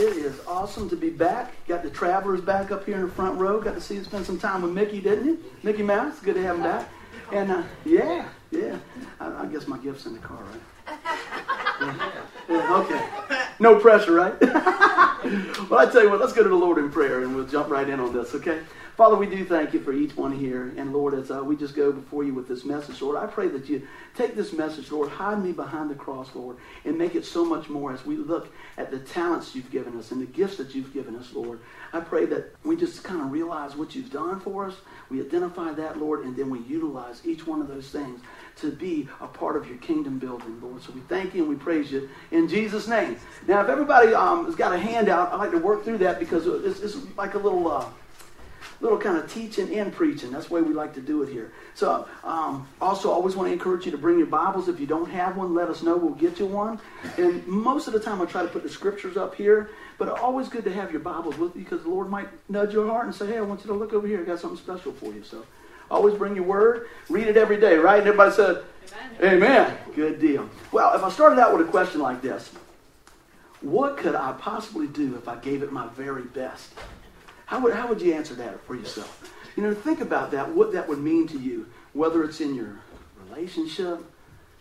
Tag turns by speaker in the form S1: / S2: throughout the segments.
S1: It is awesome to be back. Got the travelers back up here in the front row. Got to see you spend some time with Mickey, didn't you? Mickey Mouse. Good to have him back. And uh, yeah, yeah. I, I, guess my gift's in the car, right? Yeah. yeah okay. No pressure, right? well, I tell you what. Let's go to the Lord in prayer, and we'll jump right in on this. Okay. Father, we do thank you for each one here. And Lord, as uh, we just go before you with this message, Lord, I pray that you take this message, Lord, hide me behind the cross, Lord, and make it so much more as we look at the talents you've given us and the gifts that you've given us, Lord. I pray that we just kind of realize what you've done for us. We identify that, Lord, and then we utilize each one of those things to be a part of your kingdom building, Lord. So we thank you and we praise you in Jesus' name. Now, if everybody um, has got a handout, I'd like to work through that because it's, it's like a little. Uh, little kind of teaching and preaching. That's the way we like to do it here. So, um, also, always want to encourage you to bring your Bibles. If you don't have one, let us know. We'll get you one. And most of the time, I try to put the scriptures up here. But always good to have your Bibles with you because the Lord might nudge your heart and say, "Hey, I want you to look over here. I got something special for you." So, always bring your Word. Read it every day, right? And everybody said, "Amen." Amen. Good deal. Well, if I started out with a question like this, what could I possibly do if I gave it my very best? How would, how would you answer that for yourself? You know, think about that, what that would mean to you, whether it's in your relationship,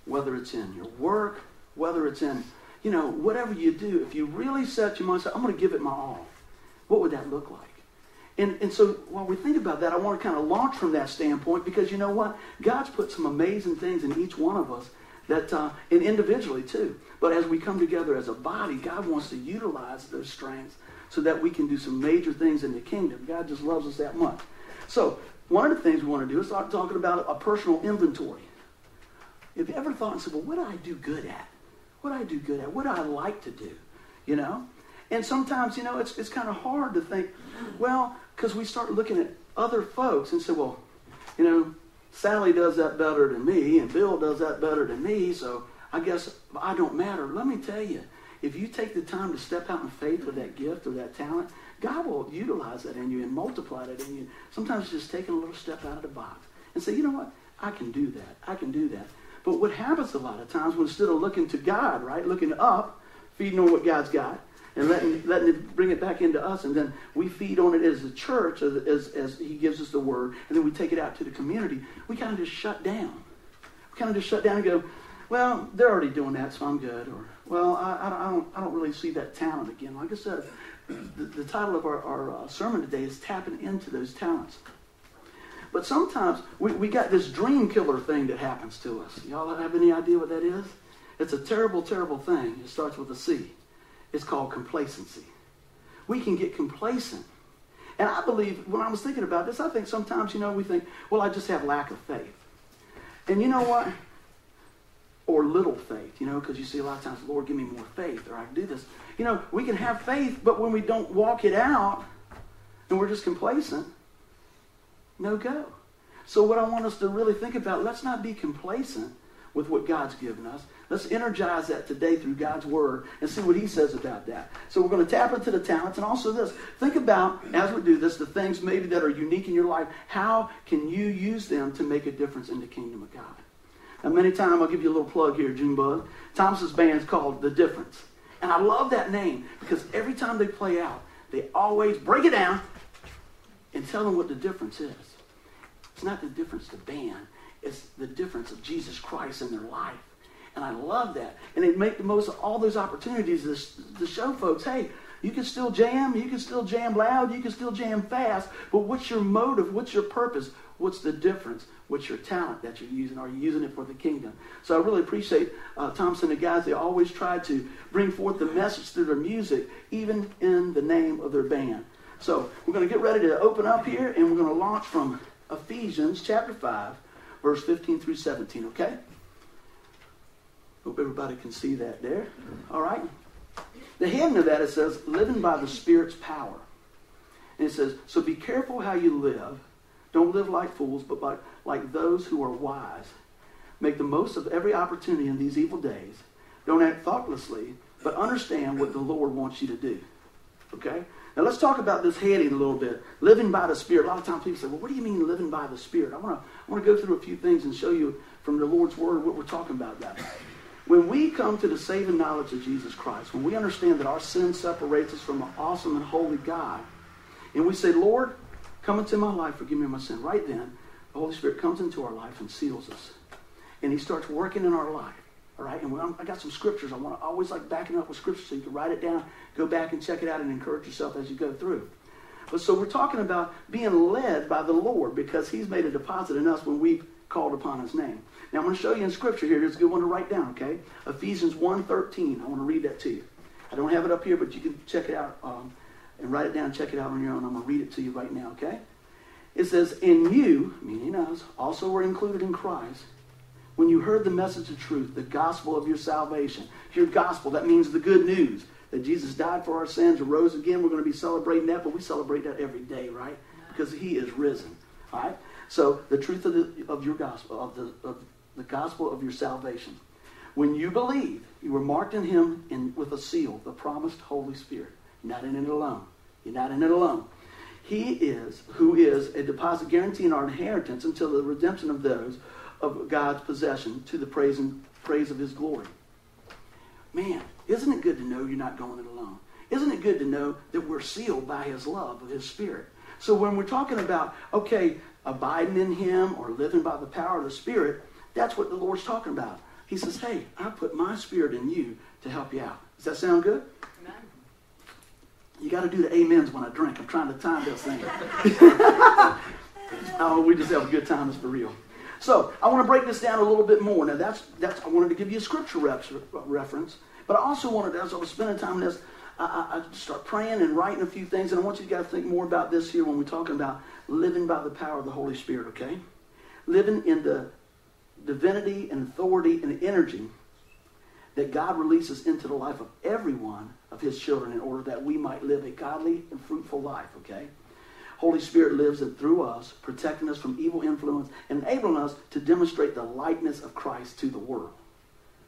S1: whether it's in your work, whether it's in, you know, whatever you do. If you really set your mind, say, I'm going to give it my all, what would that look like? And, and so while we think about that, I want to kind of launch from that standpoint because you know what? God's put some amazing things in each one of us that, uh, and individually too. But as we come together as a body, God wants to utilize those strengths so that we can do some major things in the kingdom. God just loves us that much. So, one of the things we want to do is start talking about a personal inventory. Have you ever thought and said, well, what do I do good at? What do I do good at? What do I like to do? You know? And sometimes, you know, it's, it's kind of hard to think, well, because we start looking at other folks and say, well, you know, Sally does that better than me, and Bill does that better than me, so I guess I don't matter. Let me tell you, if you take the time to step out in faith with that gift or that talent, God will utilize that in you and multiply that in you. Sometimes just taking a little step out of the box and say, you know what? I can do that. I can do that. But what happens a lot of times when instead of looking to God, right, looking up, feeding on what God's got, and letting, letting it bring it back into us, and then we feed on it as a church, as, as, as He gives us the word, and then we take it out to the community, we kind of just shut down. We kind of just shut down and go, well, they're already doing that, so I'm good. Or, well, I, I, don't, I don't really see that talent again. Like I said, the, the title of our, our uh, sermon today is Tapping into Those Talents. But sometimes we, we got this dream killer thing that happens to us. Y'all have any idea what that is? It's a terrible, terrible thing. It starts with a C. It's called complacency. We can get complacent. And I believe, when I was thinking about this, I think sometimes, you know, we think, well, I just have lack of faith. And you know what? or little faith, you know, because you see a lot of times, Lord, give me more faith, or I can do this. You know, we can have faith, but when we don't walk it out and we're just complacent, no go. So, what I want us to really think about, let's not be complacent with what God's given us. Let's energize that today through God's Word and see what He says about that. So, we're going to tap into the talents and also this. Think about, as we do this, the things maybe that are unique in your life. How can you use them to make a difference in the kingdom of God? And many times, I'll give you a little plug here, Junebug. Thomas's band is called The Difference. And I love that name because every time they play out, they always break it down and tell them what the difference is. It's not the difference the band, it's the difference of Jesus Christ in their life. And I love that. And they make the most of all those opportunities to, to show folks, hey, you can still jam, you can still jam loud, you can still jam fast, but what's your motive? What's your purpose? What's the difference? What's your talent that you're using? Are you using it for the kingdom? So I really appreciate uh, Thompson and the guys. They always try to bring forth the message through their music, even in the name of their band. So we're going to get ready to open up here, and we're going to launch from Ephesians chapter 5, verse 15 through 17, okay? Hope everybody can see that there. All right? The heading of that, it says, living by the Spirit's power. And it says, so be careful how you live don't live like fools, but like, like those who are wise. Make the most of every opportunity in these evil days. Don't act thoughtlessly, but understand what the Lord wants you to do. Okay? Now let's talk about this heading a little bit. Living by the Spirit. A lot of times people say, well, what do you mean living by the Spirit? I want to I want to go through a few things and show you from the Lord's Word what we're talking about that. When we come to the saving knowledge of Jesus Christ, when we understand that our sin separates us from an awesome and holy God, and we say, Lord, come into my life, forgive me my sin, right then, the Holy Spirit comes into our life and seals us. And he starts working in our life. All right, and I got some scriptures. I want to always like backing up with scripture so you can write it down, go back and check it out, and encourage yourself as you go through. But so we're talking about being led by the Lord because He's made a deposit in us when we've called upon His name. Now I'm going to show you in Scripture here. Here's a good one to write down. Okay, Ephesians 1:13. I want to read that to you. I don't have it up here, but you can check it out um, and write it down. Check it out on your own. I'm going to read it to you right now. Okay. It says, "In you, meaning us, also were included in Christ." When you heard the message of truth, the gospel of your salvation. Your gospel, that means the good news that Jesus died for our sins, arose again. We're going to be celebrating that, but we celebrate that every day, right? Because he is risen. All right? So the truth of, the, of your gospel, of the, of the gospel of your salvation. When you believe, you were marked in him in, with a seal, the promised Holy Spirit. You're not in it alone. You're not in it alone. He is, who is a deposit guaranteeing our inheritance until the redemption of those of God's possession to the praise and praise of his glory. Man, isn't it good to know you're not going it alone? Isn't it good to know that we're sealed by his love of his spirit? So when we're talking about, okay, abiding in him or living by the power of the spirit, that's what the Lord's talking about. He says, hey, I put my spirit in you to help you out. Does that sound good? You got to do the amens when I drink. I'm trying to time this thing. oh, we just have a good time. It's for real. So I want to break this down a little bit more. Now that's that's I wanted to give you a scripture uh, reference, but I also wanted as I was spending time in this, I, I start praying and writing a few things, and I want you guys to think more about this here when we're talking about living by the power of the Holy Spirit. Okay, living in the divinity and authority and energy that God releases into the life of every one of His children in order that we might live a godly and fruitful life. Okay. Holy Spirit lives in through us, protecting us from evil influence, enabling us to demonstrate the likeness of Christ to the world.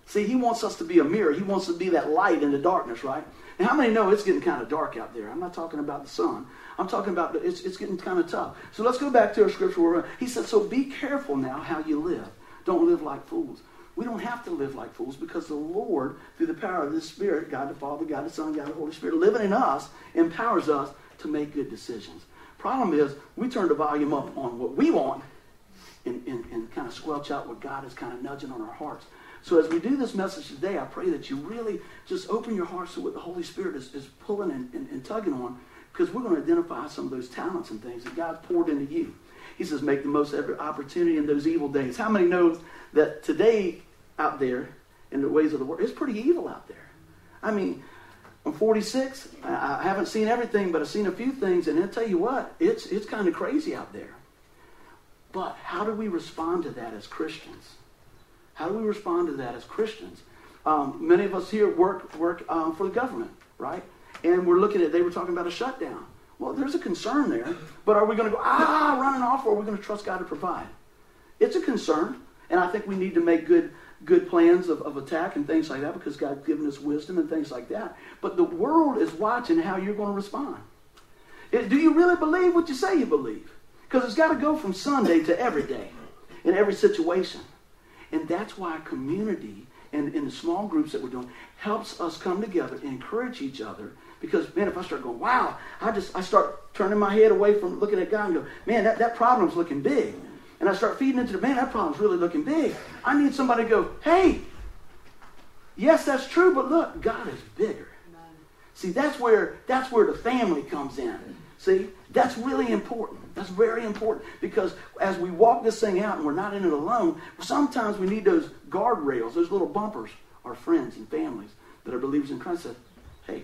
S1: See, he wants us to be a mirror. He wants to be that light in the darkness, right? And how many know it's getting kind of dark out there? I'm not talking about the sun. I'm talking about it's, it's getting kind of tough. So let's go back to our scripture. Where he said, So be careful now how you live. Don't live like fools. We don't have to live like fools because the Lord, through the power of the Spirit, God the Father, God the Son, God the Holy Spirit, living in us, empowers us to make good decisions. Problem is, we turn the volume up on what we want and, and, and kind of squelch out what God is kind of nudging on our hearts. So as we do this message today, I pray that you really just open your hearts to what the Holy Spirit is, is pulling and, and, and tugging on because we're going to identify some of those talents and things that God's poured into you. He says, make the most of every opportunity in those evil days. How many know that today out there in the ways of the world, it's pretty evil out there. I mean, I'm 46. I haven't seen everything, but I've seen a few things, and I'll tell you what, it's, it's kind of crazy out there. But how do we respond to that as Christians? How do we respond to that as Christians? Um, many of us here work work um, for the government, right? And we're looking at, they were talking about a shutdown. Well, there's a concern there, but are we going to go, ah, running off, or are we going to trust God to provide? It's a concern, and I think we need to make good good plans of, of attack and things like that because God's given us wisdom and things like that. But the world is watching how you're going to respond. It, do you really believe what you say you believe? Because it's got to go from Sunday to every day in every situation. And that's why community and in the small groups that we're doing helps us come together and encourage each other. Because man, if I start going, wow, I just I start turning my head away from looking at God and go, man, that, that problem's looking big and I start feeding into the man, that problem's really looking big. I need somebody to go, hey, yes, that's true, but look, God is bigger. See, that's where that's where the family comes in. See, that's really important. That's very important because as we walk this thing out and we're not in it alone, sometimes we need those guardrails, those little bumpers. Our friends and families that are believers in Christ said, "Hey,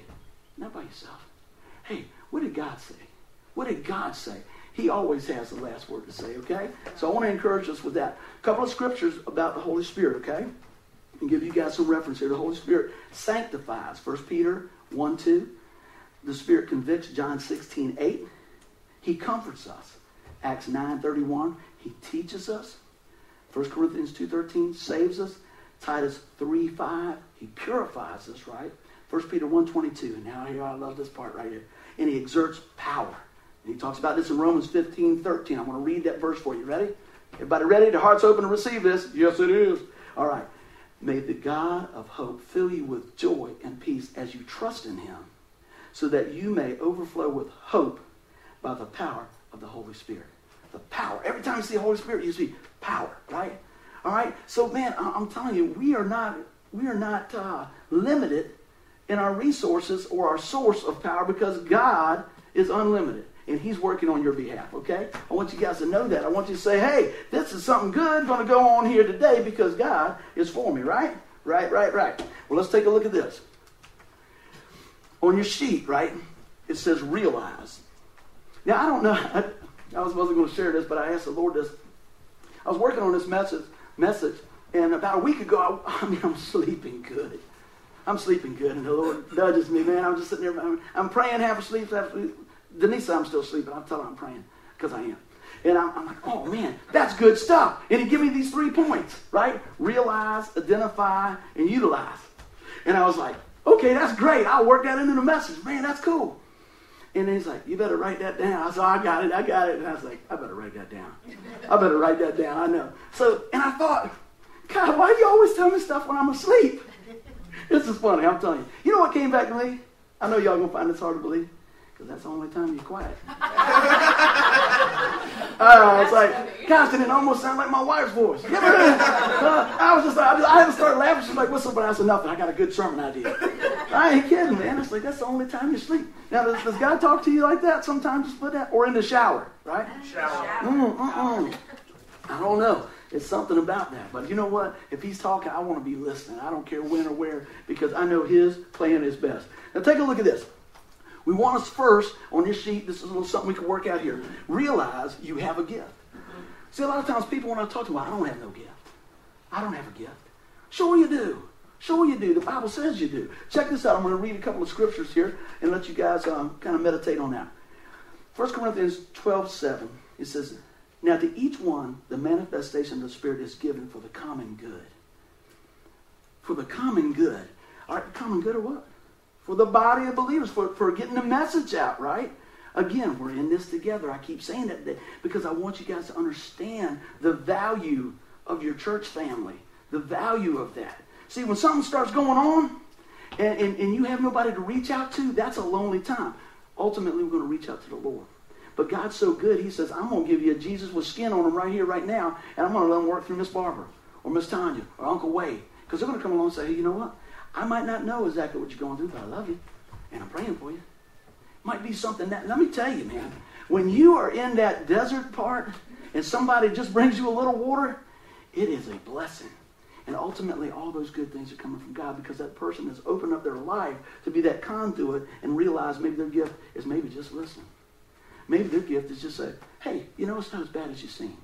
S1: not by yourself. Hey, what did God say? What did God say? He always has the last word to say, okay? So I want to encourage us with that. A couple of scriptures about the Holy Spirit, okay? And give you guys some reference here. The Holy Spirit sanctifies. 1 Peter 1 2. The Spirit convicts. John 16 8. He comforts us. Acts 9 31. He teaches us. 1 Corinthians 2 13 saves us. Titus 3 5. He purifies us, right? 1 Peter 1 22. And now here I love this part right here. And he exerts power. He talks about this in Romans 15, 13. I'm going to read that verse for you. Ready? Everybody ready? The heart's open to receive this? Yes, it is. All right. May the God of hope fill you with joy and peace as you trust in him, so that you may overflow with hope by the power of the Holy Spirit. The power. Every time you see the Holy Spirit, you see power, right? All right. So, man, I'm telling you, we are not we are not uh, limited in our resources or our source of power because God is unlimited and He's working on your behalf. Okay. I want you guys to know that. I want you to say, "Hey, this is something good going to go on here today because God is for me." Right? Right? Right? Right. Well, let's take a look at this. On your sheet, right? It says realize. Now, I don't know. I, I was wasn't going to share this, but I asked the Lord this. I was working on this message, message, and about a week ago, I, I mean, I'm sleeping good. I'm sleeping good, and the Lord nudges me, man. I'm just sitting there. I'm, I'm praying, half asleep, half asleep. Denise, I'm still sleeping. I'm telling her I'm praying because I am. And I'm, I'm, like, oh man, that's good stuff. And he gave me these three points, right? Realize, identify, and utilize. And I was like, okay, that's great. I'll work that into the message. Man, that's cool. And he's like, you better write that down. I said, I got it, I got it. And I was like, I better write that down. I better write that down. I know. So, and I thought, God, why do you always tell me stuff when I'm asleep? This is funny, I'm telling you. You know what came back to me? I know y'all gonna find this hard to believe, because that's the only time you're quiet. uh, it's like, Constant, and it almost sounded like my wife's voice. uh, I was just, I, just, I had to start laughing. She's like, what's up? But I said, nothing. I got a good sermon idea. I ain't kidding, man. It's like, that's the only time you sleep. Now, does, does God talk to you like that sometimes? Just put that, or in the shower, right?
S2: Shower.
S1: Mm, mm, mm. I don't know. It's something about that. But you know what? If he's talking, I want to be listening. I don't care when or where because I know his plan is best. Now take a look at this. We want us first on your sheet, this is a little something we can work out here. Realize you have a gift. See, a lot of times people when I talk to them, I don't have no gift. I don't have a gift. Sure you do. Sure you do. The Bible says you do. Check this out. I'm going to read a couple of scriptures here and let you guys um, kind of meditate on that. 1 Corinthians 12, 7. It says, now, to each one, the manifestation of the Spirit is given for the common good. For the common good. All right, common good or what? For the body of believers, for, for getting the message out, right? Again, we're in this together. I keep saying that because I want you guys to understand the value of your church family, the value of that. See, when something starts going on and, and, and you have nobody to reach out to, that's a lonely time. Ultimately, we're going to reach out to the Lord. But God's so good, he says, I'm going to give you a Jesus with skin on him right here, right now, and I'm going to let him work through Miss Barbara or Miss Tanya or Uncle Wade. Because they're going to come along and say, hey, you know what? I might not know exactly what you're going through, but I love you, and I'm praying for you. Might be something that, let me tell you, man, when you are in that desert part and somebody just brings you a little water, it is a blessing. And ultimately, all those good things are coming from God because that person has opened up their life to be that conduit and realize maybe their gift is maybe just listening. Maybe their gift is just say, hey, you know, it's not as bad as you seem.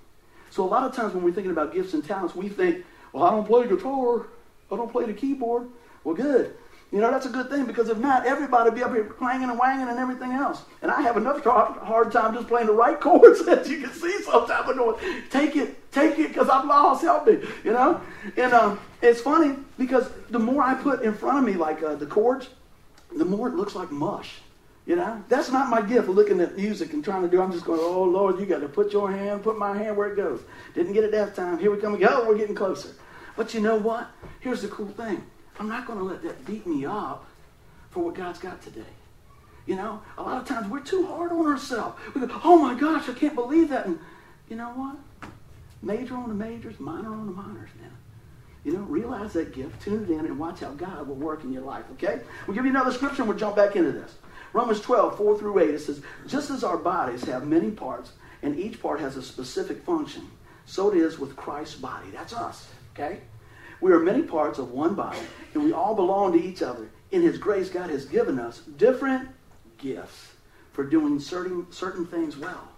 S1: So a lot of times when we're thinking about gifts and talents, we think, well, I don't play guitar. I don't play the keyboard. Well, good. You know, that's a good thing because if not, everybody would be up here clanging and wanging and everything else. And I have enough hard time just playing the right chords as you can see sometimes. But going, take it, take it because I'm lost. Help me. You know? And um, it's funny because the more I put in front of me, like uh, the chords, the more it looks like mush. You know, that's not my gift looking at music and trying to do. I'm just going, oh Lord, you got to put your hand, put my hand where it goes. Didn't get it that time. Here we come again. Oh, we're getting closer. But you know what? Here's the cool thing. I'm not going to let that beat me up for what God's got today. You know, a lot of times we're too hard on ourselves. We go, oh my gosh, I can't believe that. And you know what? Major on the majors, minor on the minors now. You know, realize that gift, tune it in, and watch how God will work in your life, okay? We'll give you another scripture and we'll jump back into this. Romans 12, 4 through 8, it says, Just as our bodies have many parts, and each part has a specific function, so it is with Christ's body. That's us, okay? We are many parts of one body, and we all belong to each other. In His grace, God has given us different gifts for doing certain, certain things well.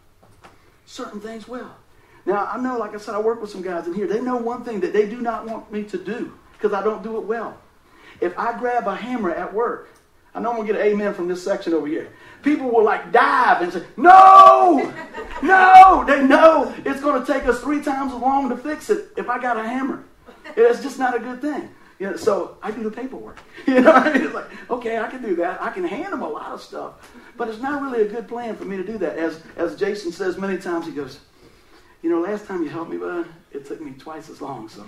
S1: Certain things well. Now, I know, like I said, I work with some guys in here. They know one thing that they do not want me to do because I don't do it well. If I grab a hammer at work I know I'm going to get an amen from this section over here. People will like dive and say, No! No! They know it's going to take us three times as long to fix it if I got a hammer. It's just not a good thing. You know, so I do the paperwork. You know, I it's like, okay, I can do that. I can hand them a lot of stuff, but it's not really a good plan for me to do that. As as Jason says many times, he goes, you know, last time you helped me, bud, it took me twice as long. So,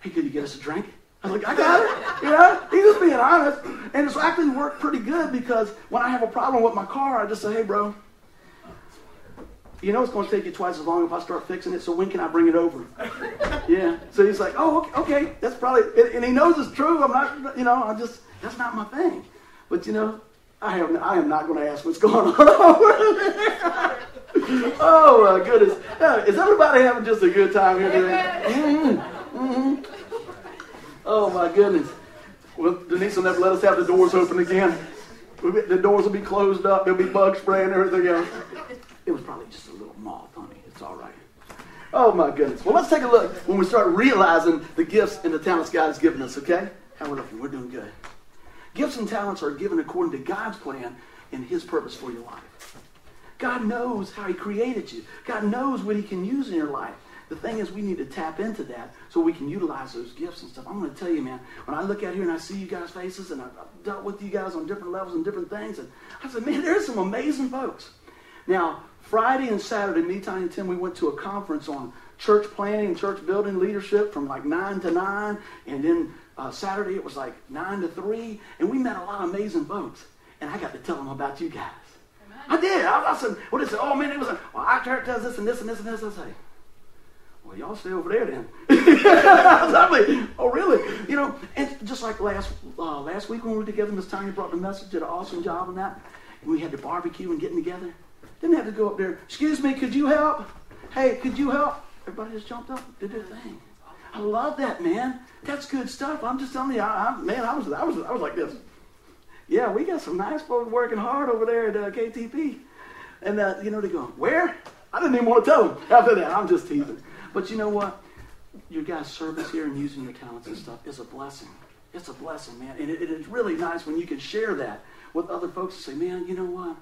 S1: hey, could you get us a drink? I was like, I got it. You know, he's just being honest. And it's actually worked pretty good because when I have a problem with my car, I just say, hey, bro, you know it's going to take you twice as long if I start fixing it, so when can I bring it over? yeah. So he's like, oh, okay, okay. that's probably, and he knows it's true. I'm not, you know, I'm just, that's not my thing. But, you know, I am, I am not going to ask what's going on oh, my goodness. Is everybody having just a good time here today? Mm-hmm. Mm-hmm. Oh, my goodness. Well, Denise will never let us have the doors open again. The doors will be closed up. There'll be bug spray and everything else. It was probably just a little moth, honey. It's all right. Oh, my goodness. Well, let's take a look when we start realizing the gifts and the talents God has given us, okay? How we're. We're doing good. Gifts and talents are given according to God's plan and His purpose for your life. God knows how He created you. God knows what He can use in your life. The thing is, we need to tap into that so we can utilize those gifts and stuff. I'm going to tell you, man, when I look out here and I see you guys' faces and I've dealt with you guys on different levels and different things, and I said, man, there's some amazing folks. Now, Friday and Saturday, me, Tiny, and Tim, we went to a conference on church planning church building leadership from like 9 to 9. And then uh, Saturday, it was like 9 to 3. And we met a lot of amazing folks. And I got to tell them about you guys. Amen. I did. I, I said, what is it? Say, oh, man, it was like, well, our church does this and this and this and this. I say, well, y'all stay over there then. I was like, oh, really? You know, and just like last uh, last week when we were together, Miss Tanya brought the message, did an awesome job on that. And we had the barbecue and getting together. Didn't have to go up there. Excuse me, could you help? Hey, could you help? Everybody just jumped up, did their thing. I love that, man. That's good stuff. I'm just telling you, I, I, man, I was, I was, I was like this. Yeah, we got some nice folks working hard over there at uh, KTP. And uh, you know, they go, where? I didn't even want to tell them after that. I'm just teasing. But you know what? Your guys' service here and using your talents and stuff is a blessing. It's a blessing, man. And it, it is really nice when you can share that with other folks and say, man, you know what?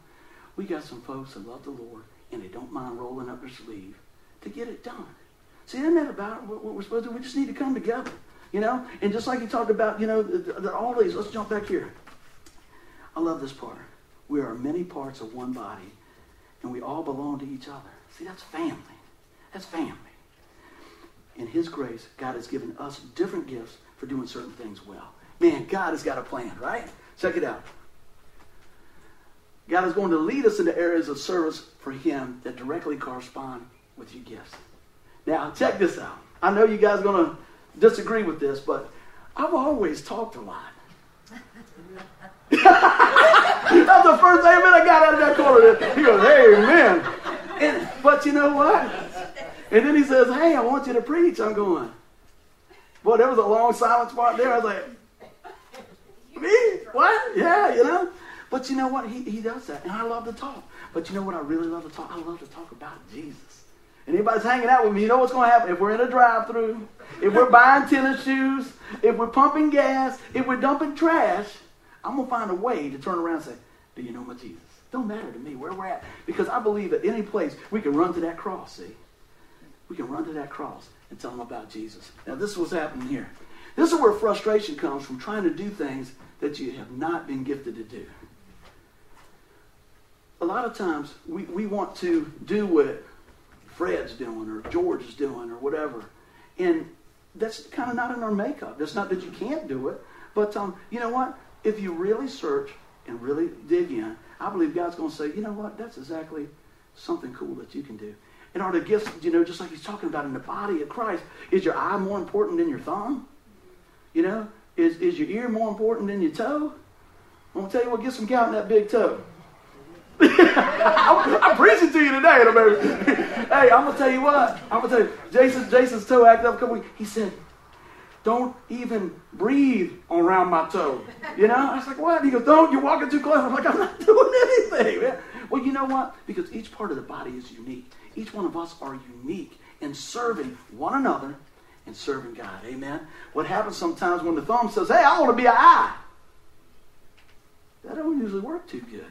S1: We got some folks that love the Lord and they don't mind rolling up their sleeve to get it done. See, isn't that about what we're supposed to do? We just need to come together, you know? And just like you talked about, you know, the, the, all these, let's jump back here. I love this part. We are many parts of one body and we all belong to each other. See, that's family. That's family. In His grace, God has given us different gifts for doing certain things well. Man, God has got a plan, right? Check it out. God is going to lead us into areas of service for Him that directly correspond with your gifts. Now, check this out. I know you guys are going to disagree with this, but I've always talked a lot. That's the first amen I got out of that corner. He goes, man. And, but you know what? And then he says, hey, I want you to preach. I'm going, boy, there was a long silence spot there. I was like, me? What? Yeah, you know? But you know what? He, he does that. And I love to talk. But you know what I really love to talk? I love to talk about Jesus. And anybody's hanging out with me, you know what's going to happen? If we're in a drive through, if we're buying tennis shoes, if we're pumping gas, if we're dumping trash, I'm going to find a way to turn around and say, Do you know my Jesus? Don't matter to me where we're at. Because I believe at any place we can run to that cross, see? We can run to that cross and tell them about Jesus. Now, this is what's happening here. This is where frustration comes from trying to do things that you have not been gifted to do a lot of times we, we want to do what Fred's doing or George is doing or whatever. And that's kind of not in our makeup. That's not that you can't do it. But um, you know what? If you really search and really dig in, I believe God's going to say, you know what? That's exactly something cool that you can do. And are the gifts, you know, just like he's talking about in the body of Christ, is your eye more important than your thumb? You know, is, is your ear more important than your toe? I'm going to tell you what, get some count in that big toe. I'm, I'm, preaching to you today, baby. hey, I'm gonna tell you what. I'm gonna tell you. Jason, Jason's toe acted up a couple weeks. He said, "Don't even breathe around my toe." You know? I was like, "What?" He goes, "Don't. You're walking too close." I'm like, "I'm not doing anything." Man. Well, you know what? Because each part of the body is unique. Each one of us are unique in serving one another and serving God. Amen. What happens sometimes when the thumb says, "Hey, I want to be an eye," that don't usually work too good.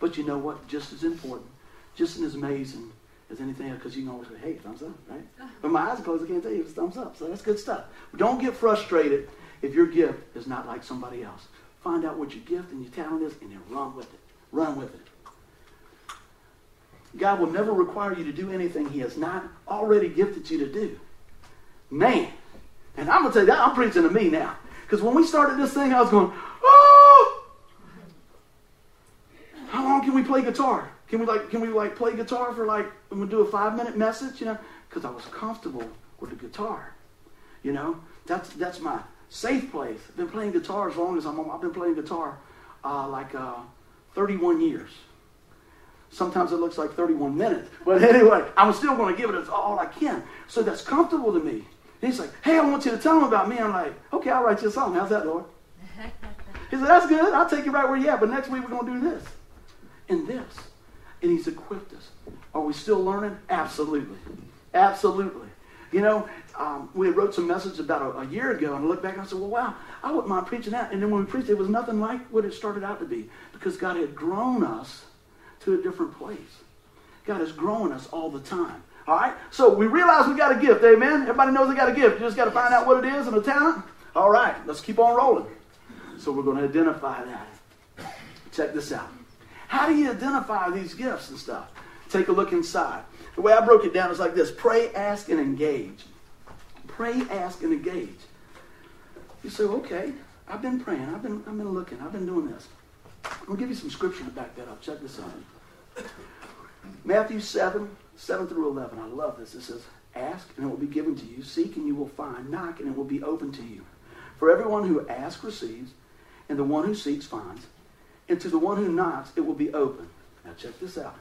S1: But you know what? Just as important, just as amazing as anything else, because you can always say, hey, thumbs up, right? But my eyes are closed, I can't tell you if it's thumbs up. So that's good stuff. But don't get frustrated if your gift is not like somebody else. Find out what your gift and your talent is and then run with it. Run with it. God will never require you to do anything he has not already gifted you to do. Man. And I'm going to tell you that, I'm preaching to me now. Because when we started this thing, I was going, oh! How long can we play guitar? Can we like can we like play guitar for like and we do a five minute message? You know, because I was comfortable with the guitar. You know, that's that's my safe place. I've been playing guitar as long as I'm. I've been playing guitar uh, like uh, 31 years. Sometimes it looks like 31 minutes, but anyway, I'm still going to give it all I can. So that's comfortable to me. And he's like, "Hey, I want you to tell him about me." I'm like, "Okay, I'll write you a song. How's that, Lord?" He said, "That's good. I'll take you right where you at. But next week we're going to do this and this." and He's equipped us. Are we still learning? Absolutely. Absolutely. You know, um, we wrote some message about a, a, year ago, and I looked back and I said, well, wow, I wouldn't mind preaching that. And then when we preached, it was nothing like what it started out to be because God had grown us to a different place. God is growing us all the time. All right? So we realize we got a gift. Amen? Everybody knows they got a gift. You just got to find out what it is and the talent. All right, let's keep on rolling. So we're going to identify that. Check this out. How do you identify these gifts and stuff? Take a look inside. The way I broke it down is like this pray, ask, and engage. Pray, ask, and engage. You say, okay, I've been praying, I've been, I've been looking, I've been doing this. I'm going to give you some scripture to back that up. Check this out. Matthew 7, 7 through 11. I love this. It says, Ask, and it will be given to you. Seek, and you will find. Knock, and it will be open to you. For everyone who asks receives, and the one who seeks finds and to the one who knocks, it will be open. Now, check this out.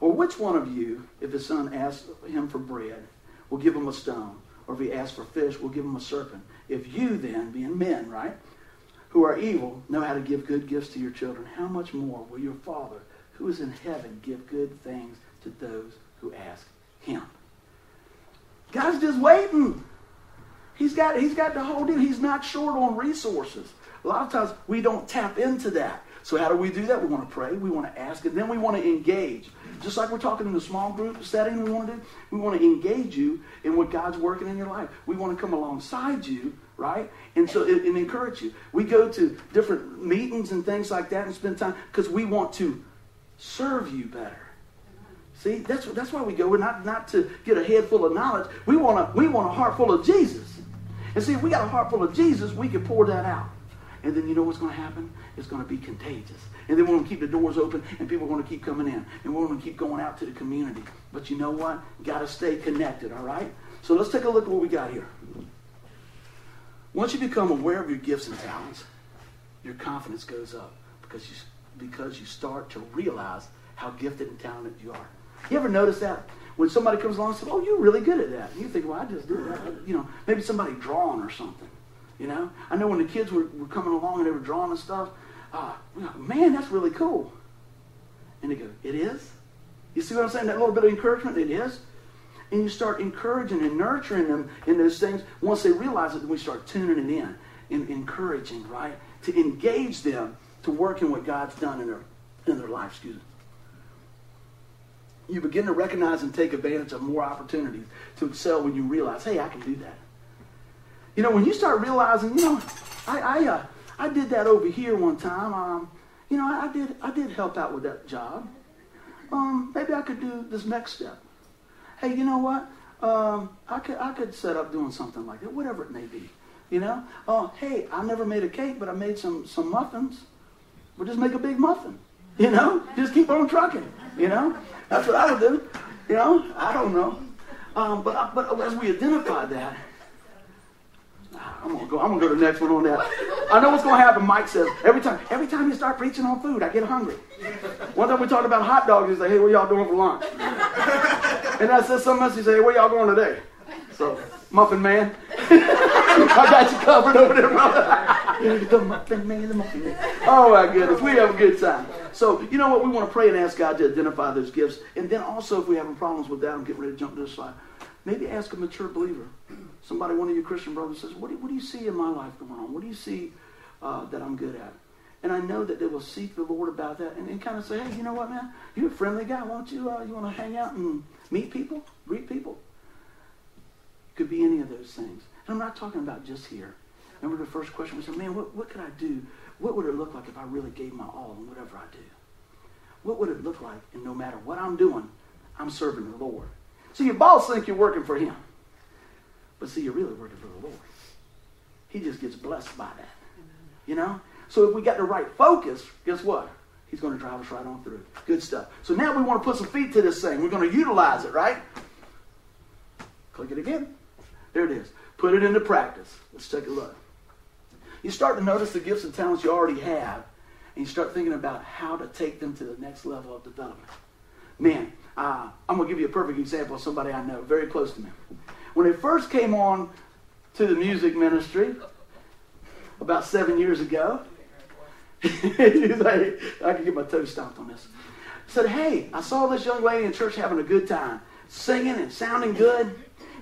S1: Or which one of you, if his son asks him for bread, will give him a stone? Or if he asks for fish, will give him a serpent? If you then, being men, right, who are evil, know how to give good gifts to your children, how much more will your Father, who is in heaven, give good things to those who ask him? God's just waiting. He's got, he's got the whole deal. He's not short on resources. A lot of times we don't tap into that. So how do we do that? We want to pray, we want to ask, and then we want to engage. Just like we're talking in the small group setting, we want to do, we want to engage you in what God's working in your life. We want to come alongside you, right? And so and encourage you. We go to different meetings and things like that and spend time because we want to serve you better. See, that's that's why we go. We're not not to get a head full of knowledge. We want a we want a heart full of Jesus. And see, if we got a heart full of Jesus, we can pour that out. And then you know what's going to happen? It's going to be contagious. And then we're going to keep the doors open and people are going to keep coming in. And we're going to keep going out to the community. But you know what? Got to stay connected, all right? So let's take a look at what we got here. Once you become aware of your gifts and talents, your confidence goes up because you, because you start to realize how gifted and talented you are. You ever notice that? When somebody comes along and says, oh, you're really good at that. And you think, well, I just did that. You know, maybe somebody drawing or something. You know, I know when the kids were, were coming along and they were drawing and stuff, uh, man, that's really cool. And they go, it is? You see what I'm saying? That little bit of encouragement, it is. And you start encouraging and nurturing them in those things. Once they realize it, then we start tuning it in and encouraging, right? To engage them to work in what God's done in their, in their life. Excuse me. You begin to recognize and take advantage of more opportunities to excel when you realize, hey, I can do that. You know, when you start realizing, you know, I I, uh, I did that over here one time. Um, you know, I, I did I did help out with that job. Um, maybe I could do this next step. Hey, you know what? Um, I could I could set up doing something like that, whatever it may be. You know? Oh, hey, I never made a cake, but I made some some muffins. We'll just make a big muffin. You know? Just keep on trucking. You know? That's what I would do. You know? I don't know. Um, but but as we identify that, I'm gonna go. I'm gonna go to the next one on that. I know what's gonna happen. Mike says every time. Every time you start preaching on food, I get hungry. One time we talked about hot dogs. He said, "Hey, what y'all doing for lunch?" And I said something else. He said, hey, "Where y'all going today?" So, Muffin Man, I got you covered over there, brother. the Muffin Man, the Muffin Man. Oh my goodness, we have a good time. So, you know what? We want to pray and ask God to identify those gifts, and then also, if we're having problems with that, I'm getting ready to jump to this slide. Maybe ask a mature believer somebody, one of your Christian brothers says, what do, what do you see in my life going on? What do you see uh, that I'm good at? And I know that they will seek the Lord about that and, and kind of say, hey, you know what, man? You're a friendly guy. Why don't you, uh, you want to hang out and meet people, greet people? Could be any of those things. And I'm not talking about just here. Remember the first question we said, man, what, what could I do? What would it look like if I really gave my all in whatever I do? What would it look like? And no matter what I'm doing, I'm serving the Lord. So your boss think you're working for him. But see, you're really working for the Lord. he just gets blessed by that. You know? So if we got the right focus, guess what? He's going to drive us right on through. Good stuff. So now we want to put some feet to this thing. We're going to utilize it, right? Click it again. There it is. Put it into practice. Let's take a look. You start to notice the gifts and talents you already have, and you start thinking about how to take them to the next level of development. Man, uh, I'm going to give you a perfect example of somebody I know, very close to me. When they first came on to the music ministry about seven years ago, I can get my toe stomped on this. said, hey, I saw this young lady in church having a good time, singing and sounding good,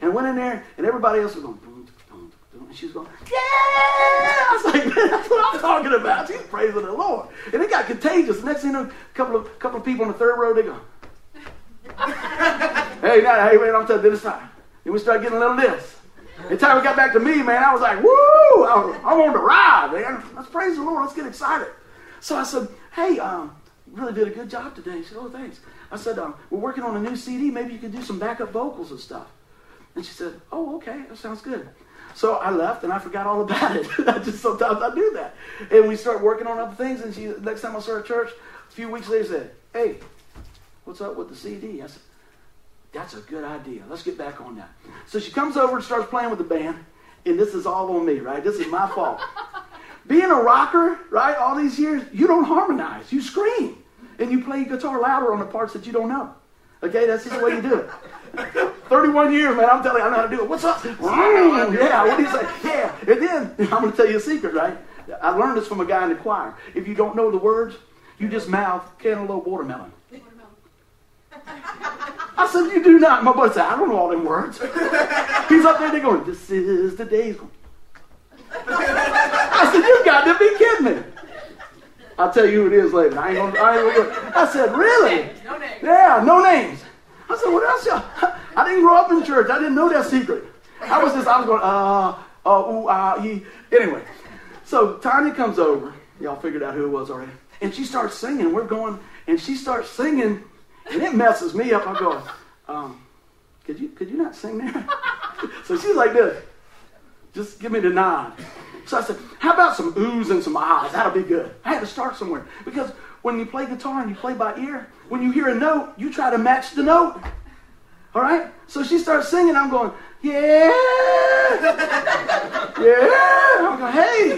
S1: and went in there, and everybody else was going, and she was going, yeah! I was like, man, that's what I'm talking about. She's praising the Lord. And it got contagious. Next thing you know, a couple of, couple of people on the third row, they go, hey, now, hey, man, I'm telling you this time. And we started getting a little this. The time we got back to me, man, I was like, woo! I, I wanted to ride, man. Let's praise the Lord. Let's get excited. So I said, hey, um, really did a good job today. She said, oh, thanks. I said, um, we're working on a new CD. Maybe you could do some backup vocals and stuff. And she said, oh, okay. That sounds good. So I left and I forgot all about it. I just sometimes I do that. And we start working on other things. And she, next time I saw her at church, a few weeks later, said, hey, what's up with the CD? I said, that's a good idea. Let's get back on that. So she comes over and starts playing with the band, and this is all on me, right? This is my fault. Being a rocker, right, all these years, you don't harmonize. You scream. And you play guitar louder on the parts that you don't know. Okay, that's just the way you do it. 31 years, man, I'm telling you, I know how to do it. What's up? yeah, what do you say? Yeah. And then, I'm going to tell you a secret, right? I learned this from a guy in the choir. If you don't know the words, you just mouth cantaloupe watermelon. I said, You do not. My buddy said, I don't know all them words. He's up there, they're going, This is the day. I said, You got to be kidding me. I'll tell you who it is later. I ain't gonna, I ain't gonna I said, Really?
S2: No names.
S1: Yeah, no names. I said, What else? Y'all? I didn't grow up in church. I didn't know that secret. I was just, I was going, uh, uh, ooh, uh, he. Anyway, so Tanya comes over. Y'all figured out who it was already. And she starts singing. We're going, and she starts singing and it messes me up. I go, um, could you could you not sing there? so she's like this. Just give me the nod. So I said, how about some oohs and some ahs? That'll be good. I had to start somewhere. Because when you play guitar and you play by ear, when you hear a note, you try to match the note. All right? So she starts singing. I'm going, yeah. yeah. I'm going, hey,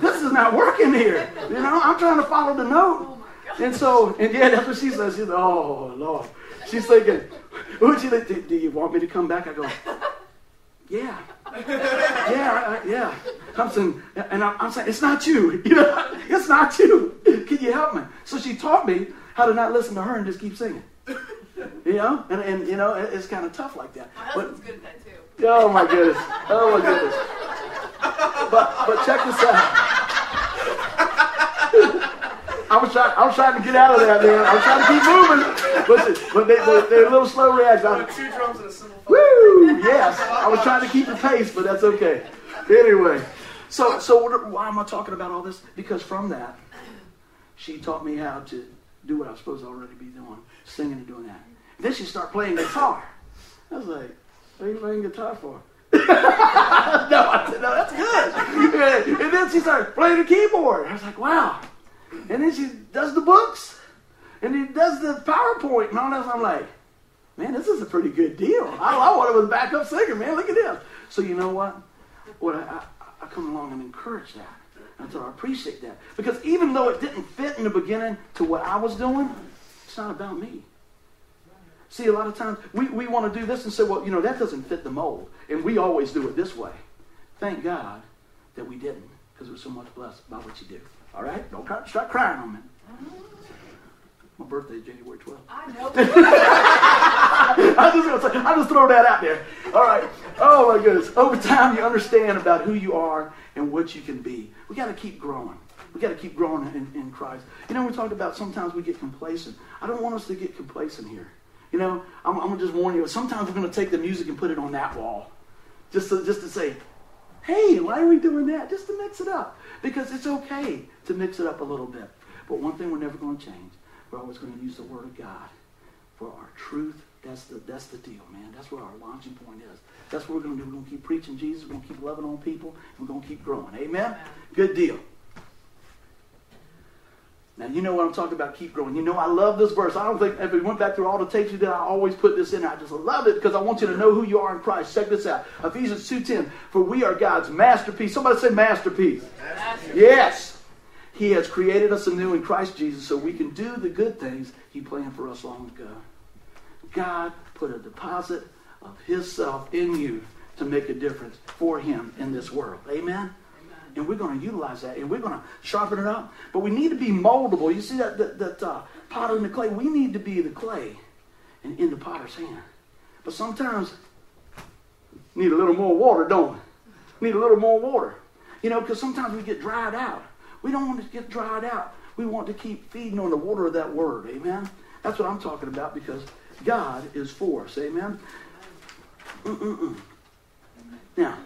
S1: this is not working here. You know, I'm trying to follow the note. And so, and yeah, that's what she says. She's like, oh, Lord. She's thinking, would you, do, do you want me to come back? I go, yeah. Yeah, I, yeah. I'm saying, and I'm, I'm, saying, it's not you. You know, it's not you. Can you help me? So she taught me how to not listen to her and just keep singing. You know, and, and you know, it's kind of tough like that.
S2: My husband's but, good at that too.
S1: Oh my goodness. Oh my goodness. But but check this out. I was trying. I was trying to get out of that, man. I was trying to keep moving, but, but they, they, they're a little slow reaction.
S3: Two drums and a cymbal.
S1: Woo! Yes, I was trying to keep the pace, but that's okay. Anyway, so so what, why am I talking about all this? Because from that, she taught me how to do what I was supposed to already be doing, singing and doing that. And then she started playing guitar. I was like, "What are you playing guitar for?" no, I said, no, that's good. And then she started playing the keyboard. I was like, wow. And then she does the books. And he does the PowerPoint and all that. I'm like, man, this is a pretty good deal. I, I want him as backup singer, man. Look at this. So you know what? What I, I, I come along and encourage that. And so I appreciate that. Because even though it didn't fit in the beginning to what I was doing, it's not about me. See, a lot of times we, we want to do this and say, well, you know, that doesn't fit the mold. And we always do it this way. Thank God that we didn't because we're so much blessed by what you do. All right? Don't start crying on me. My birthday is January 12th.
S2: I know.
S1: I just gonna say, I just throw that out there. All right. Oh my goodness. Over time, you understand about who you are and what you can be. We got to keep growing. We got to keep growing in, in Christ. You know, we talked about sometimes we get complacent. I don't want us to get complacent here. You know, I'm, I'm gonna just warn you. Sometimes we're gonna take the music and put it on that wall, just to, just to say, hey, why are we doing that? Just to mix it up. Because it's okay to mix it up a little bit. But one thing we're never going to change we're always going to use the Word of God for our truth. That's the, that's the deal, man. That's where our launching point is. That's what we're going to do. We're going to keep preaching Jesus. We're going to keep loving on people. We're going to keep growing. Amen? Good deal. Now, you know what I'm talking about, keep growing. You know, I love this verse. I don't think, if we went back through all the tapes you did, I always put this in. I just love it because I want you to know who you are in Christ. Check this out. Ephesians 2.10, for we are God's masterpiece. Somebody say masterpiece. masterpiece. Yes. He has created us anew in Christ Jesus so we can do the good things he planned for us long ago. God put a deposit of his self in you to make a difference for him in this world. Amen? And we're going to utilize that, and we're going to sharpen it up. But we need to be moldable. You see that that, that uh, potter in the clay? We need to be the clay and in the potter's hand. But sometimes need a little more water, don't we? Need a little more water. You know, because sometimes we get dried out. We don't want to get dried out. We want to keep feeding on the water of that word. Amen. That's what I'm talking about because God is for us. Amen. Mm-mm-mm. Now,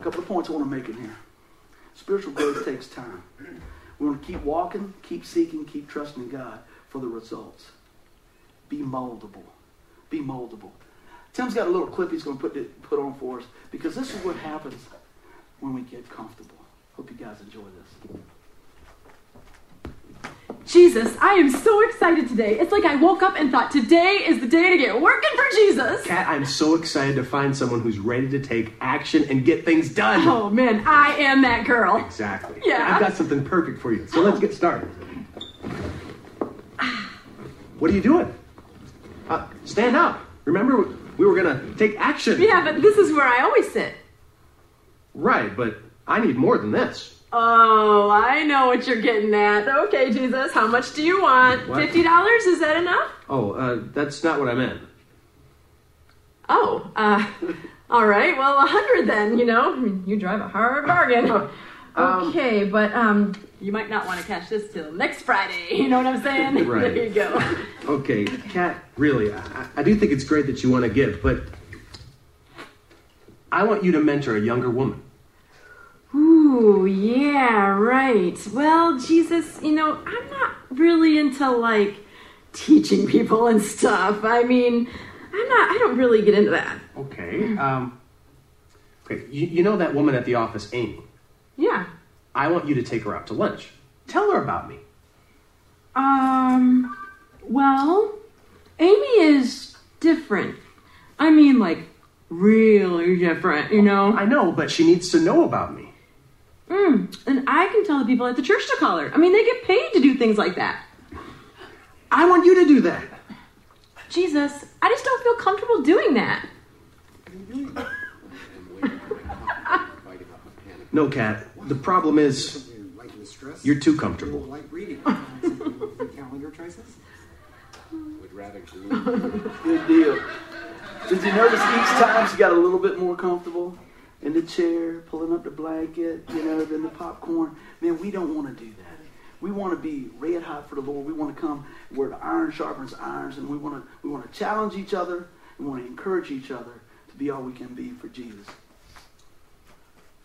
S1: a couple of points I want to make in here. Spiritual growth takes time. We want to keep walking, keep seeking, keep trusting God for the results. Be moldable. Be moldable. Tim's got a little clip he's going to put, put on for us because this is what happens when we get comfortable. Hope you guys enjoy this.
S2: Jesus, I am so excited today. It's like I woke up and thought today is the day to get working for Jesus.
S3: Kat, I'm so excited to find someone who's ready to take action and get things done.
S2: Oh man, I am that girl.
S3: Exactly.
S2: Yeah.
S3: I've got something perfect for you. So let's get started. What are you doing? Uh, stand up. Remember, we were going to take action.
S2: Yeah, but this is where I always sit.
S3: Right, but I need more than this.
S2: Oh, I know what you're getting at. Okay, Jesus, how much do you want?
S3: What?
S2: Fifty dollars? Is that enough?
S3: Oh, uh, that's not what I meant.
S2: Oh, uh, all right. Well, a hundred then. You know, you drive a hard bargain.
S3: Um,
S2: okay, but um, you might not want to catch this till next Friday. You know what I'm saying?
S3: Right.
S2: there you go.
S3: Okay, Kat, really, I, I do think it's great that you want to give, but I want you to mentor a younger woman.
S2: Ooh, yeah, right. Well, Jesus, you know, I'm not really into like teaching people and stuff. I mean, I'm not, I don't really get into that.
S3: Okay. Um, okay. You, you know that woman at the office, Amy?
S2: Yeah.
S3: I want you to take her out to lunch. Tell her about me.
S2: Um, well, Amy is different. I mean, like, really different, you know?
S3: I know, but she needs to know about me.
S2: Mm, and I can tell the people at the church to call her. I mean, they get paid to do things like that.
S3: I want you to do that.
S2: Jesus, I just don't feel comfortable doing that.
S3: No, Kat. The problem is you're too comfortable.
S4: Like reading. Calendar choices?
S5: Would rather
S1: Good deal. Did you notice each time she got a little bit more comfortable in the chair, pulling up the blanket, you know, then the popcorn? Man, we don't want to do that. We want to be red hot for the Lord. We want to come where the iron sharpens irons, and we want to we want to challenge each other. We want to encourage each other to be all we can be for Jesus.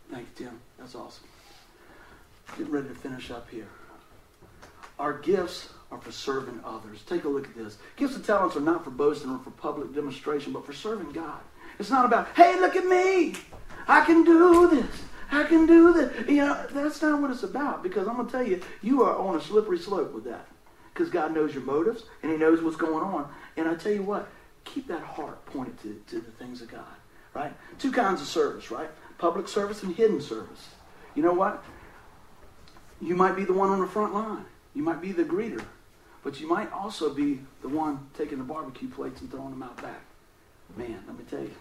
S1: Thank you, Tim. That's awesome. Getting ready to finish up here. Our gifts are for serving others. Take a look at this. Gifts and talents are not for boasting or for public demonstration, but for serving God. It's not about, hey, look at me. I can do this. I can do this. You know, that's not what it's about because I'm going to tell you, you are on a slippery slope with that because God knows your motives and He knows what's going on. And I tell you what, keep that heart pointed to, to the things of God, right? Two kinds of service, right? Public service and hidden service. You know what? You might be the one on the front line. You might be the greeter. But you might also be the one taking the barbecue plates and throwing them out back. Man, let me tell you,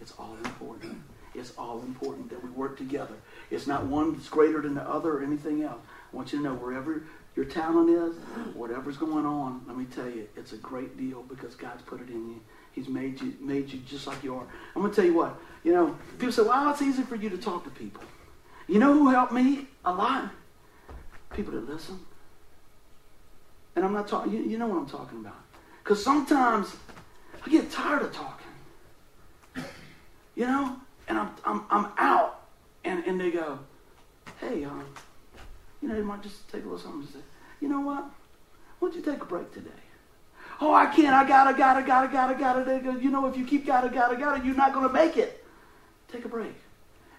S1: it's all important. It's all important that we work together. It's not one that's greater than the other or anything else. I want you to know wherever your talent is, whatever's going on, let me tell you, it's a great deal because God's put it in you. He's made you made you just like you are. I'm gonna tell you what, you know, people say, Well, it's easy for you to talk to people. You know who helped me a lot? People that listen. And I'm not talking, you, you know what I'm talking about. Because sometimes I get tired of talking. You know? And I'm, I'm, I'm out. And, and they go, hey, um, you know, they might just take a little something and say, you know what? Why don't you take a break today? Oh, I can't. I gotta, gotta, gotta, gotta, gotta. They go, You know, if you keep gotta, gotta, gotta, you're not going to make it. Take a break.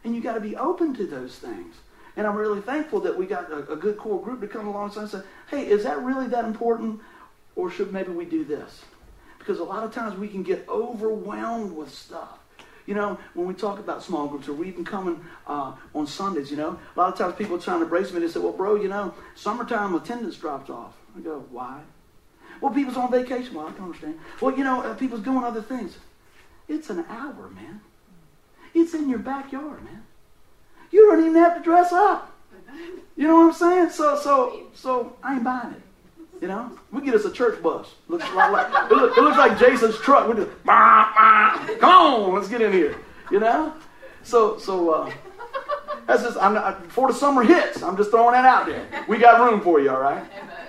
S1: And you got to be open to those things. And I'm really thankful that we got a, a good core group to come alongside and say, hey, is that really that important? Or should maybe we do this? Because a lot of times we can get overwhelmed with stuff. You know, when we talk about small groups, or even coming uh, on Sundays, you know, a lot of times people are trying to brace me. They say, well, bro, you know, summertime attendance drops off. I go, why? Well, people's on vacation. Well, I can understand. Well, you know, uh, people's doing other things. It's an hour, man. It's in your backyard, man. You don't even have to dress up. You know what I'm saying? So, so, so I ain't buying it. You know, we get us a church bus. Looks like, like it, look, it, looks like Jason's truck. We just, bah, bah. come on, let's get in here. You know, so so uh, that's just I'm not, before the summer hits. I'm just throwing that out there. We got room for you, all right.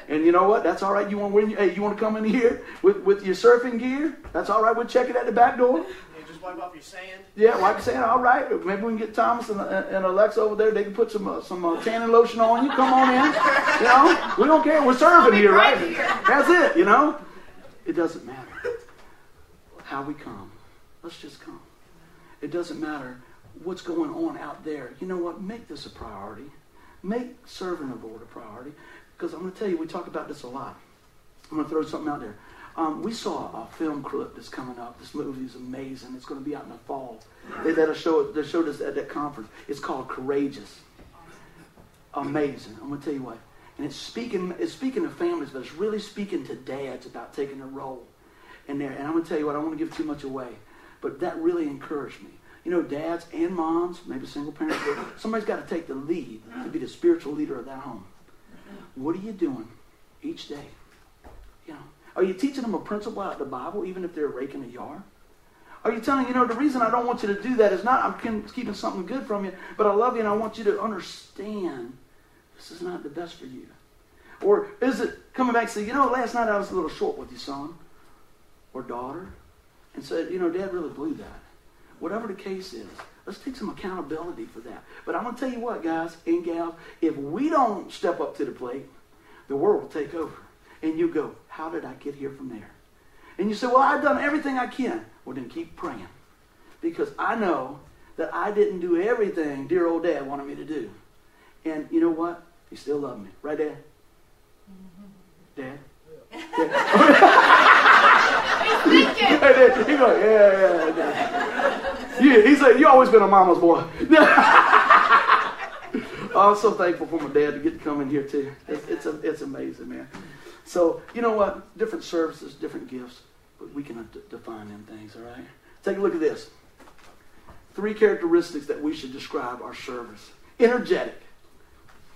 S1: And you know what? That's all right. You want when you, hey, you want to come in here with, with your surfing gear? That's all right. We'll check it at the back door.
S6: You just wipe off your sand.
S1: Yeah, wipe your sand. All right. Maybe we can get Thomas and, and Alexa over there. They can put some uh, some uh, tanning lotion on you. Come on in. You know, we don't care. We're serving here, right? That's it. You know, it doesn't matter how we come. Let's just come. It doesn't matter what's going on out there. You know what? Make this a priority. Make serving the Lord a priority. Because I'm going to tell you, we talk about this a lot. I'm going to throw something out there. Um, we saw a film clip that's coming up. This movie is amazing. It's going to be out in the fall. They, show, they showed us at that conference. It's called Courageous. Amazing. I'm going to tell you what. And it's speaking, it's speaking to families, but it's really speaking to dads about taking a role in there. And I'm going to tell you what, I don't want to give too much away. But that really encouraged me. You know, dads and moms, maybe single parents, somebody's got to take the lead to be the spiritual leader of that home. What are you doing each day? You know, are you teaching them a principle out of the Bible, even if they're raking a yard? Are you telling, you know, the reason I don't want you to do that is not I'm keeping something good from you, but I love you and I want you to understand this is not the best for you. Or is it coming back and say, you know, last night I was a little short with you, son or daughter, and said, you know, dad really blew that. Whatever the case is, let's take some accountability for that. But I'm going to tell you what, guys and gals, if we don't step up to the plate, the world will take over. And you go, how did I get here from there? And you say, well, I've done everything I can. Well, then keep praying. Because I know that I didn't do everything dear old dad wanted me to do. And you know what? He still loved me. Right, Dad? Mm-hmm. Dad? Dad? he go, yeah, yeah, yeah. yeah. He said, you always been a mama's boy. I'm so thankful for my dad to get to come in here too. It's, it's, a, it's amazing, man. So, you know what? Different services, different gifts, but we can d- define them things, all right? Take a look at this. Three characteristics that we should describe our service energetic.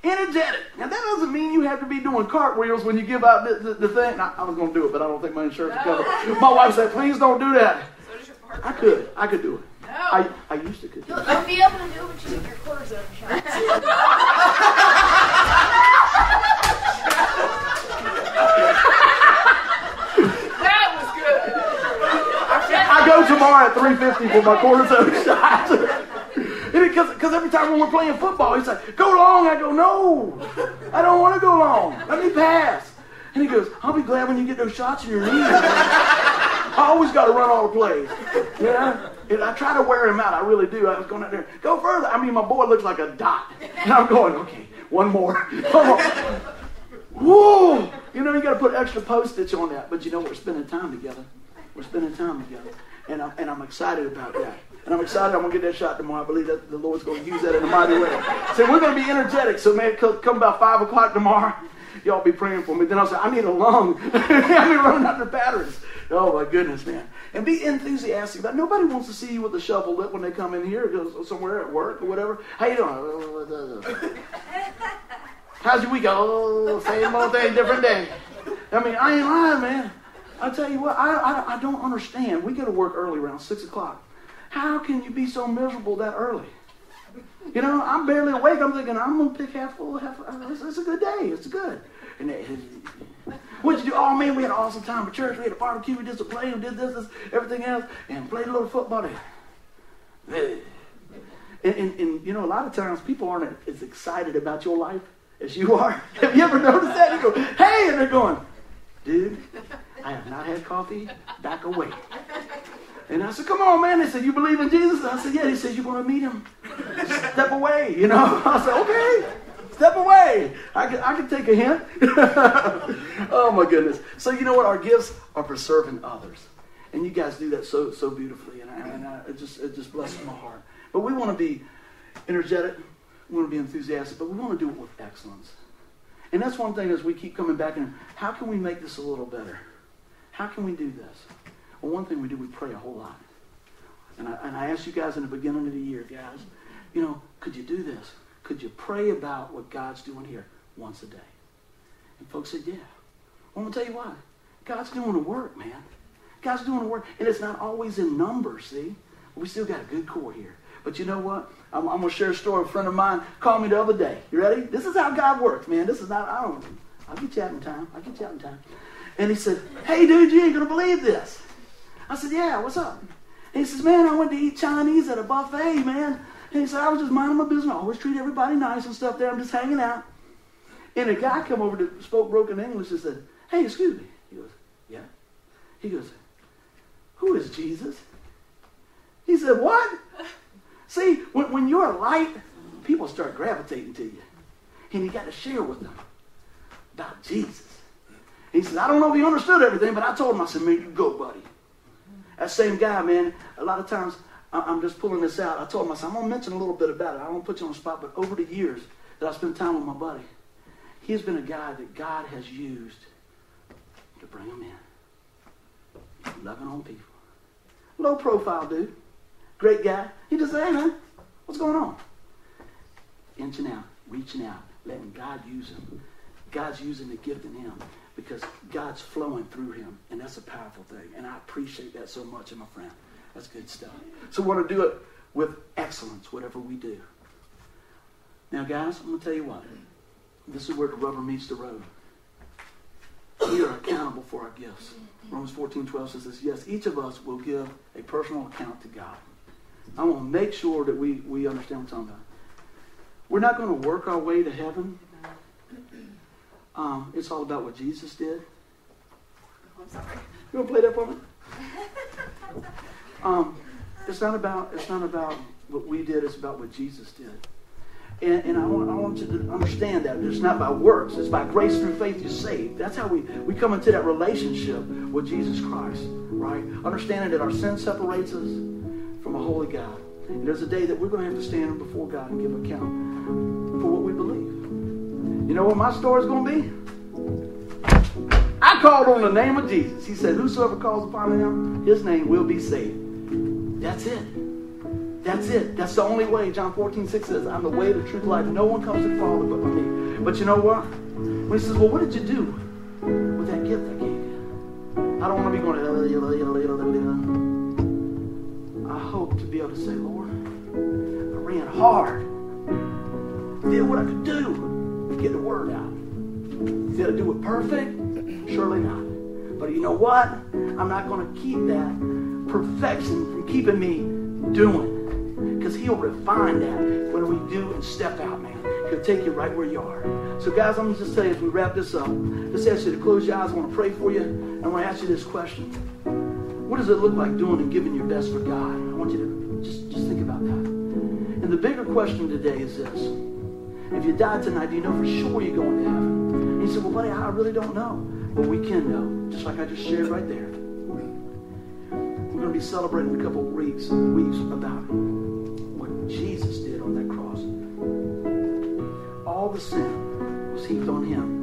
S1: Energetic. Now, that doesn't mean you have to be doing cartwheels when you give out the, the, the thing. I, I was going to do it, but I don't think my insurance no. cover My wife said, please don't do that. So does your partner. I could. I could do it.
S7: No.
S1: I, I used to could.
S7: You'll, you'll be able to do it when you get your cortisone shots.
S1: I go tomorrow at 3.50 for my cortisone shot. Because because every time when we're playing football, he's like, go long. I go, no. I don't want to go long. Let me pass. And he goes, I'll be glad when you get those shots in your knees. I always got to run all the plays. Yeah? And I try to wear him out. I really do. I was going out there, go further. I mean, my boy looks like a dot. And I'm going, okay, one more. One more. Whoa! You know, you got to put extra postage on that. But you know, we're spending time together. We're spending time together. And I'm, and I'm excited about that. And I'm excited. I'm to get that shot tomorrow. I believe that the Lord's to use that in a mighty way. So we're to be energetic. So, man, come about 5 o'clock tomorrow. Y'all be praying for me. Then I'll say, I need a lung. I'll be running out of batteries. Oh, my goodness, man. And be enthusiastic about. Nobody wants to see you with a shovel lip when they come in here or somewhere at work or whatever. How you doing? How's your week? Oh, same old thing, different day. I mean, I ain't lying, man. I tell you what, I, I, I don't understand. We go to work early around 6 o'clock. How can you be so miserable that early? You know, I'm barely awake. I'm thinking, I'm going to pick half full, half uh, it's, it's, a good day. It's good. And they, what'd you do? Oh, man, we had an awesome time at church. We had a barbecue. We did some play. We did this, this, everything else. And played a little football. And, and, and, you know, a lot of times people aren't as excited about your life as you are. Have you ever noticed that? You go, hey, and they're going, dude, I have not had coffee. Back away. And I said, come on, man. They said, you believe in Jesus? I said, yeah. He said, you want to meet him? Step away, you know. I said, okay. Step away. I can, I can take a hint. oh, my goodness. So, you know what? Our gifts are for serving others. And you guys do that so so beautifully. And, I, and I, it, just, it just blesses my heart. But we want to be energetic. We want to be enthusiastic. But we want to do it with excellence. And that's one thing as we keep coming back and how can we make this a little better? How can we do this? Well, one thing we do, we pray a whole lot. And I, and I asked you guys in the beginning of the year, guys, you know, could you do this? Could you pray about what God's doing here once a day? And folks said, yeah. Well, I'm going to tell you why. God's doing the work, man. God's doing the work. And it's not always in numbers, see? We still got a good core here. But you know what? I'm, I'm going to share a story. A friend of mine called me the other day. You ready? This is how God works, man. This is not, I don't, I'll get you out in time. I'll get you out in time. And he said, hey, dude, you ain't going to believe this. I said, yeah, what's up? And he says, man, I went to eat Chinese at a buffet, man. And he said, I was just minding my business. I always treat everybody nice and stuff there. I'm just hanging out. And a guy come over to spoke broken English and said, hey, excuse me. He goes, yeah. He goes, who is Jesus? He said, what? See, when, when you're light, people start gravitating to you. And you got to share with them about Jesus. He said, I don't know if he understood everything, but I told him, I said, man, you go, buddy. That same guy, man, a lot of times I'm just pulling this out. I told him, I said, I'm going to mention a little bit about it. I don't put you on the spot, but over the years that I spent time with my buddy, he's been a guy that God has used to bring him in. Loving on people. Low profile dude. Great guy. He just said, hey, man, what's going on? Inching out, reaching out, letting God use him. God's using the gift in him because God's flowing through him, and that's a powerful thing. And I appreciate that so much, my friend. That's good stuff. So we want to do it with excellence, whatever we do. Now, guys, I'm going to tell you what. This is where the rubber meets the road. We are accountable for our gifts. Romans 14, 12 says this, yes, each of us will give a personal account to God. I want to make sure that we, we understand what I'm talking about. We're not going to work our way to heaven. Um, it's all about what Jesus did.
S7: I'm sorry.
S1: You want to play that for me? Um, it's not about it's not about what we did. It's about what Jesus did. And, and I, want, I want you to understand that it's not by works. It's by grace through faith you're saved. That's how we, we come into that relationship with Jesus Christ, right? Understanding that our sin separates us from a holy God. And there's a day that we're going to have to stand before God and give account for what we believe. You know what my story is going to be? I called on the name of Jesus. He said, Whosoever calls upon him, his name will be saved. That's it. That's it. That's the only way. John 14, 6 says, I'm the way, the truth, life. No one comes to the Father but me. But you know what? When he says, Well, what did you do with that gift I gave you? I don't want to be going, to I hope to be able to say, Lord, I ran hard. Did what I could do get the word out. Did I do it perfect? Surely not. But you know what? I'm not going to keep that perfection from keeping me doing. Because he'll refine that when we do and step out, man. He'll take you right where you are. So, guys, I'm just you as we wrap this up, just ask you to close your eyes. I want to pray for you. I want to ask you this question. What does it look like doing and giving your best for God? I want you to just, just think about that. And the bigger question today is this. If you die tonight, do you know for sure you're going to heaven? And you say, well, buddy, I really don't know. But we can know, just like I just shared right there. We're going to be celebrating in a couple of weeks, weeks about what Jesus did on that cross. All the sin was heaped on him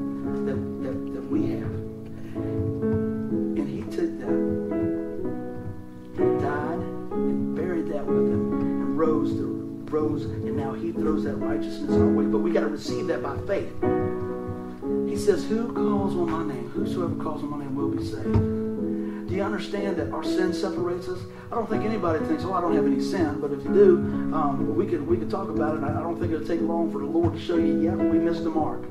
S1: he throws that righteousness our way. But we got to receive that by faith. He says, Who calls on my name? Whosoever calls on my name will be saved. Do you understand that our sin separates us? I don't think anybody thinks, oh, I don't have any sin. But if you do, um, we could we could talk about it. I don't think it'll take long for the Lord to show you, yeah, we missed the mark.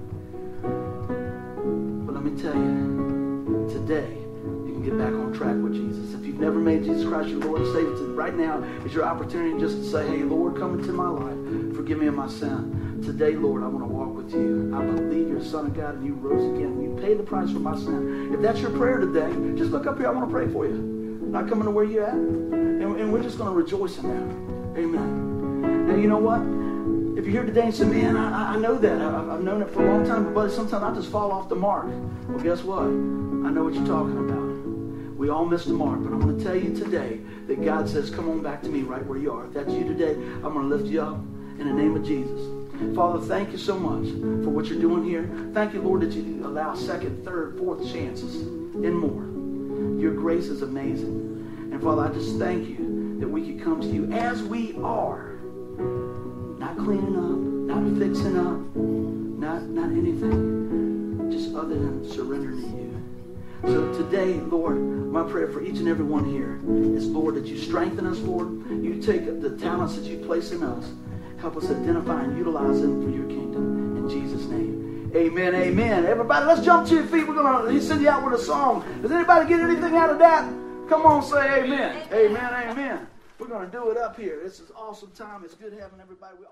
S1: But let me tell you, today can get back on track with Jesus. If you've never made Jesus Christ your Lord and Savior, right now is your opportunity just to say, hey, Lord, come into my life. Forgive me of my sin. Today, Lord, I want to walk with you. I believe you're son of God and you rose again. You paid the price for my sin. If that's your prayer today, just look up here. I want to pray for you. Not coming to where you're at. And, and we're just going to rejoice in that. Amen. Now, you know what? If you're here today and say, man, I, I know that. I, I've known it for a long time, but sometimes I just fall off the mark. Well, guess what? I know what you're talking about. We all miss the mark, but I'm going to tell you today that God says, come on back to me right where you are. If that's you today, I'm going to lift you up in the name of Jesus. Father, thank you so much for what you're doing here. Thank you, Lord, that you allow second, third, fourth chances and more. Your grace is amazing. And Father, I just thank you that we could come to you as we are. Not cleaning up, not fixing up, not, not anything. Just other than surrendering to you. So today, Lord, my prayer for each and every one here is, Lord, that you strengthen us, Lord. You take the talents that you place in us. Help us identify and utilize them for your kingdom. In Jesus' name. Amen, amen. Everybody, let's jump to your feet. We're going to send you out with a song. Does anybody get anything out of that? Come on, say amen. Amen, amen. amen. We're going to do it up here. This is awesome time. It's good having everybody. We